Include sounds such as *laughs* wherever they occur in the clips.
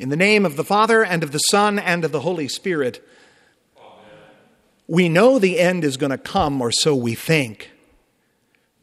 In the name of the Father, and of the Son, and of the Holy Spirit, we know the end is going to come, or so we think,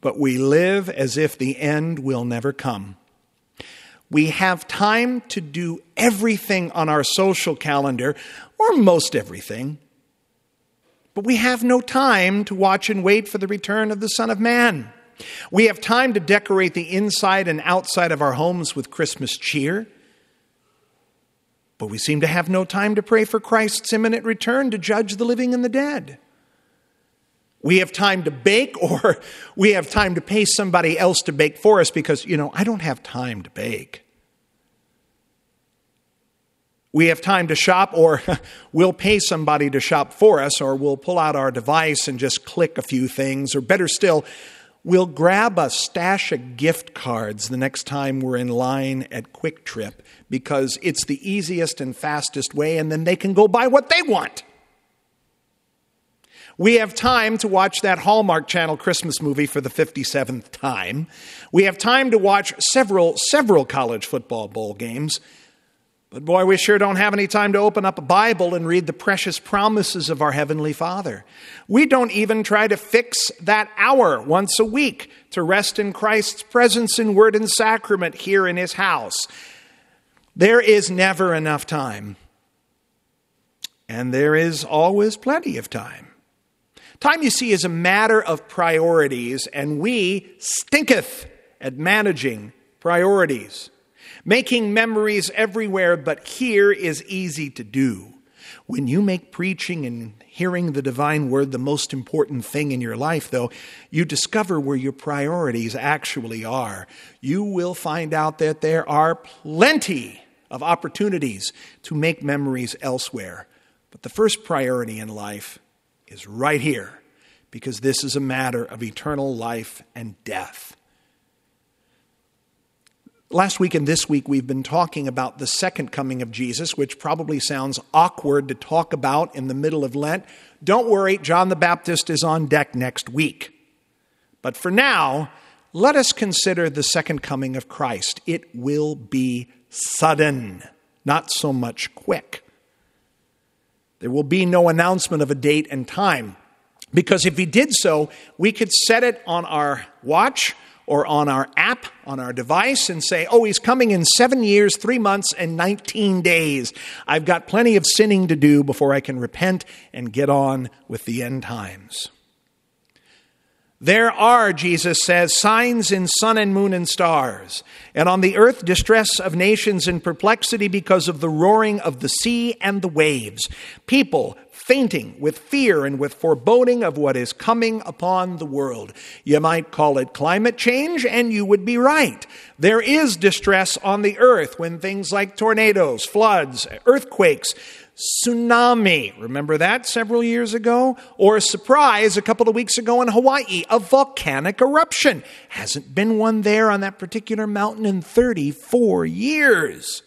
but we live as if the end will never come. We have time to do everything on our social calendar, or most everything, but we have no time to watch and wait for the return of the Son of Man. We have time to decorate the inside and outside of our homes with Christmas cheer. But we seem to have no time to pray for Christ's imminent return to judge the living and the dead. We have time to bake, or *laughs* we have time to pay somebody else to bake for us because, you know, I don't have time to bake. We have time to shop, or *laughs* we'll pay somebody to shop for us, or we'll pull out our device and just click a few things, or better still, we'll grab a stash of gift cards the next time we're in line at Kwik Trip because it's the easiest and fastest way, and then they can go buy what they want. We have time to watch that Hallmark Channel Christmas movie for the 57th time. We have time to watch several, several college football bowl games. But boy, we sure don't have any time to open up a Bible and read the precious promises of our Heavenly Father. We don't even try to fix that hour once a week to rest in Christ's presence in word and sacrament here in His house. There is never enough time. And there is always plenty of time. Time, you see, is a matter of priorities, and we stinketh at managing priorities. Making memories everywhere but here is easy to do. When you make preaching and hearing the divine word the most important thing in your life, though, you discover where your priorities actually are. You will find out that there are plenty of opportunities to make memories elsewhere. But the first priority in life is right here, because this is a matter of eternal life and death. Last week and this week, we've been talking about the second coming of Jesus, which probably sounds awkward to talk about in the middle of Lent. Don't worry, John the Baptist is on deck next week. But for now, let us consider the second coming of Christ. It will be sudden, not so much quick. There will be no announcement of a date and time, because if he did so, we could set it on our watch or on our app on our device and say, oh, he's coming in seven years, three months, and 19 days. I've got plenty of sinning to do before I can repent and get on with the end times. There are, Jesus says, signs in sun and moon and stars, and on the earth distress of nations in perplexity because of the roaring of the sea and the waves. People fainting with fear and with foreboding of what is coming upon the world. You might call it climate change, and you would be right. There is distress on the earth when things like tornadoes, floods, earthquakes, tsunami, remember that several years ago? Or a surprise a couple of weeks ago in Hawaii, a volcanic eruption. Hasn't been one there on that particular mountain in 34 years.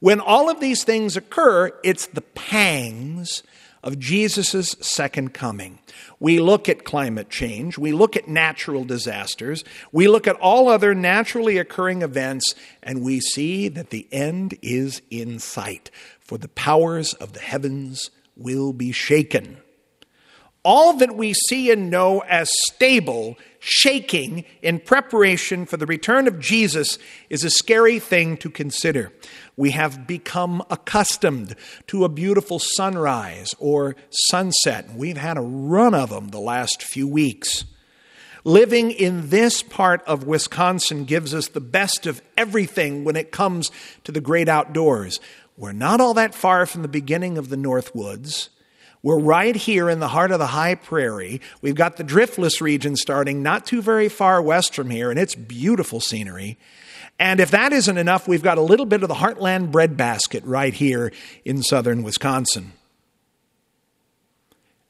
When all of these things occur, it's the pangs of Jesus' second coming. We look at climate change, we look at natural disasters, we look at all other naturally occurring events, and we see that the end is in sight, for the powers of the heavens will be shaken. All that we see and know as stable, shaking in preparation for the return of Jesus is a scary thing to consider. We have become accustomed to a beautiful sunrise or sunset. We've had a run of them the last few weeks. Living in this part of Wisconsin gives us the best of everything when it comes to the great outdoors. We're not all that far from the beginning of the North Woods. We're right here in the heart of the high prairie. We've got the driftless region starting not too very far west from here, and it's beautiful scenery. And if that isn't enough, we've got a little bit of the heartland breadbasket right here in southern Wisconsin.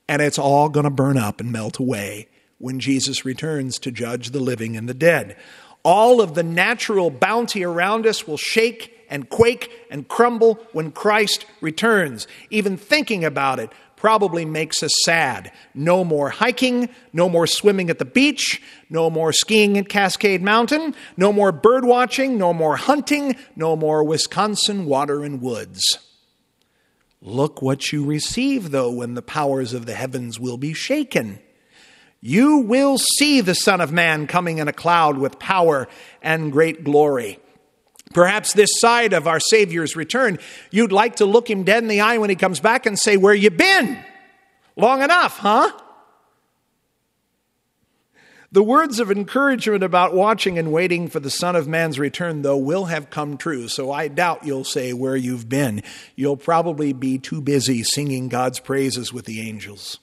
And it's all going to burn up and melt away when Jesus returns to judge the living and the dead. All of the natural bounty around us will shake and quake and crumble when Christ returns. Even thinking about it probably makes us sad. No more hiking, no more swimming at the beach, no more skiing at Cascade Mountain, no more bird watching, no more hunting, no more Wisconsin water and woods. Look what you receive, though, when the powers of the heavens will be shaken. You will see the Son of Man coming in a cloud with power and great glory. Perhaps this side of our Savior's return, you'd like to look him dead in the eye when he comes back and say, Where you been? Long enough, huh? The words of encouragement about watching and waiting for the Son of Man's return, though, will have come true. So I doubt you'll say where you've been. You'll probably be too busy singing God's praises with the angels.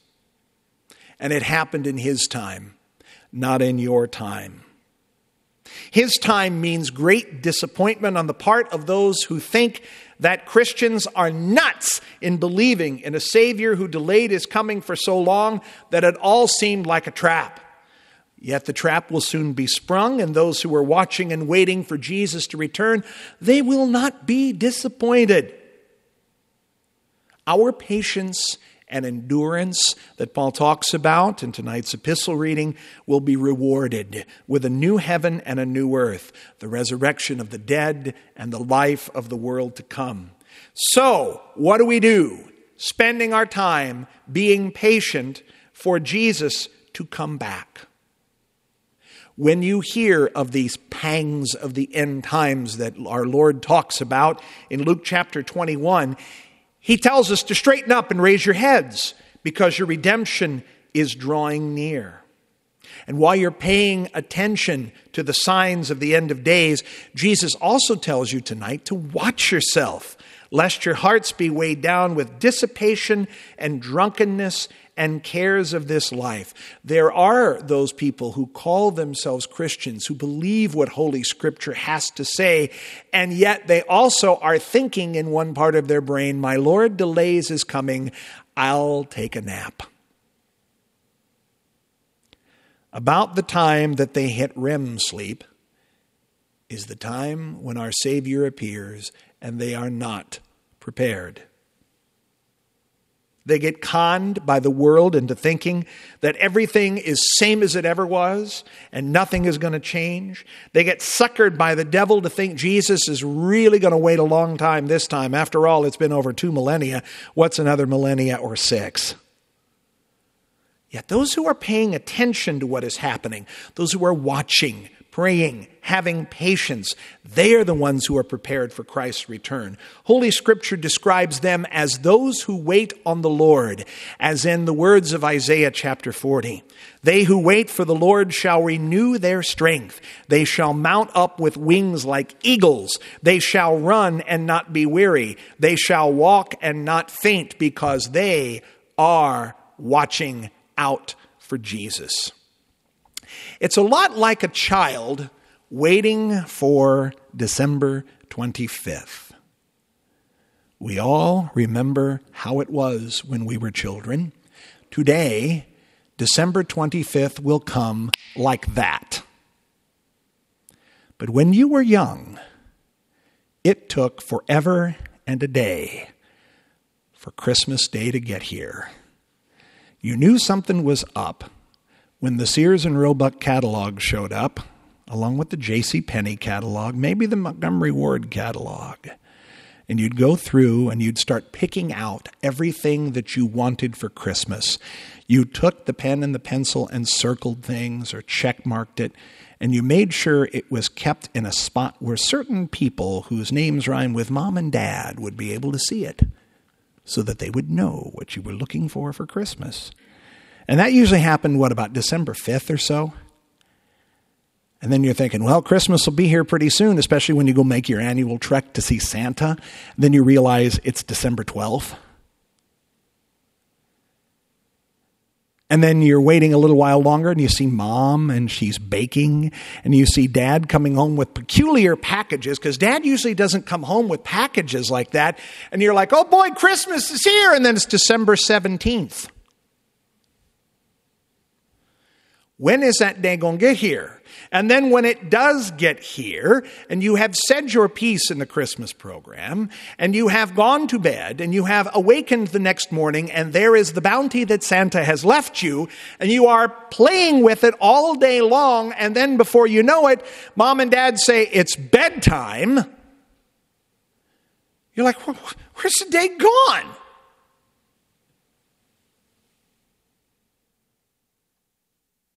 And it happened in His time, not in your time. His time means great disappointment on the part of those who think that Christians are nuts in believing in a Savior who delayed his coming for so long that it all seemed like a trap. Yet the trap will soon be sprung, and those who are watching and waiting for Jesus to return, they will not be disappointed. Our patience and endurance that Paul talks about in tonight's epistle reading will be rewarded with a new heaven and a new earth, the resurrection of the dead and the life of the world to come. So, what do we do? Spending our time being patient for Jesus to come back. When you hear of these pangs of the end times that our Lord talks about in Luke chapter 21, he tells us to straighten up and raise your heads because your redemption is drawing near. And while you're paying attention to the signs of the end of days, Jesus also tells you tonight to watch yourself, lest your hearts be weighed down with dissipation and drunkenness and cares of this life. There are those people who call themselves Christians, who believe what Holy Scripture has to say, and yet they also are thinking in one part of their brain, My Lord delays his coming, I'll take a nap. About the time that they hit REM sleep is the time when our Savior appears and they are not prepared. They get conned by the world into thinking that everything is same as it ever was and nothing is going to change. They get suckered by the devil to think Jesus is really going to wait a long time this time. After all, it's been over two millennia. What's another millennia or six? Yet those who are paying attention to what is happening, those who are watching, praying, having patience, they are the ones who are prepared for Christ's return. Holy Scripture describes them as those who wait on the Lord, as in the words of Isaiah chapter 40. They who wait for the Lord shall renew their strength. They shall mount up with wings like eagles. They shall run and not be weary. They shall walk and not faint because they are watching out for Jesus. It's a lot like a child waiting for December 25th. We all remember how it was when we were children. Today, December 25th will come like that. But when you were young, it took forever and a day for Christmas Day to get here. You knew something was up when the Sears and Roebuck catalog showed up, along with the J.C. Penney catalog, maybe the Montgomery Ward catalog, and you'd go through and you'd start picking out everything that you wanted for Christmas. You took the pen and the pencil and circled things or check marked it, and you made sure it was kept in a spot where certain people whose names rhyme with mom and dad would be able to see it so that they would know what you were looking for for Christmas. And that usually happened, what, about December 5th or so? And then you're thinking, well, Christmas will be here pretty soon, especially when you go make your annual trek to see Santa. Then you realize it's December 12th. And then you're waiting a little while longer and you see mom and she's baking and you see dad coming home with peculiar packages because dad usually doesn't come home with packages like that. And you're like, oh boy, Christmas is here. And then it's December 17th. When is that day going to get here? And then when it does get here, and you have said your piece in the Christmas program, and you have gone to bed, and you have awakened the next morning, and there is the bounty that Santa has left you, and you are playing with it all day long, and then before you know it, mom and dad say, It's bedtime. You're like, Where's the day gone?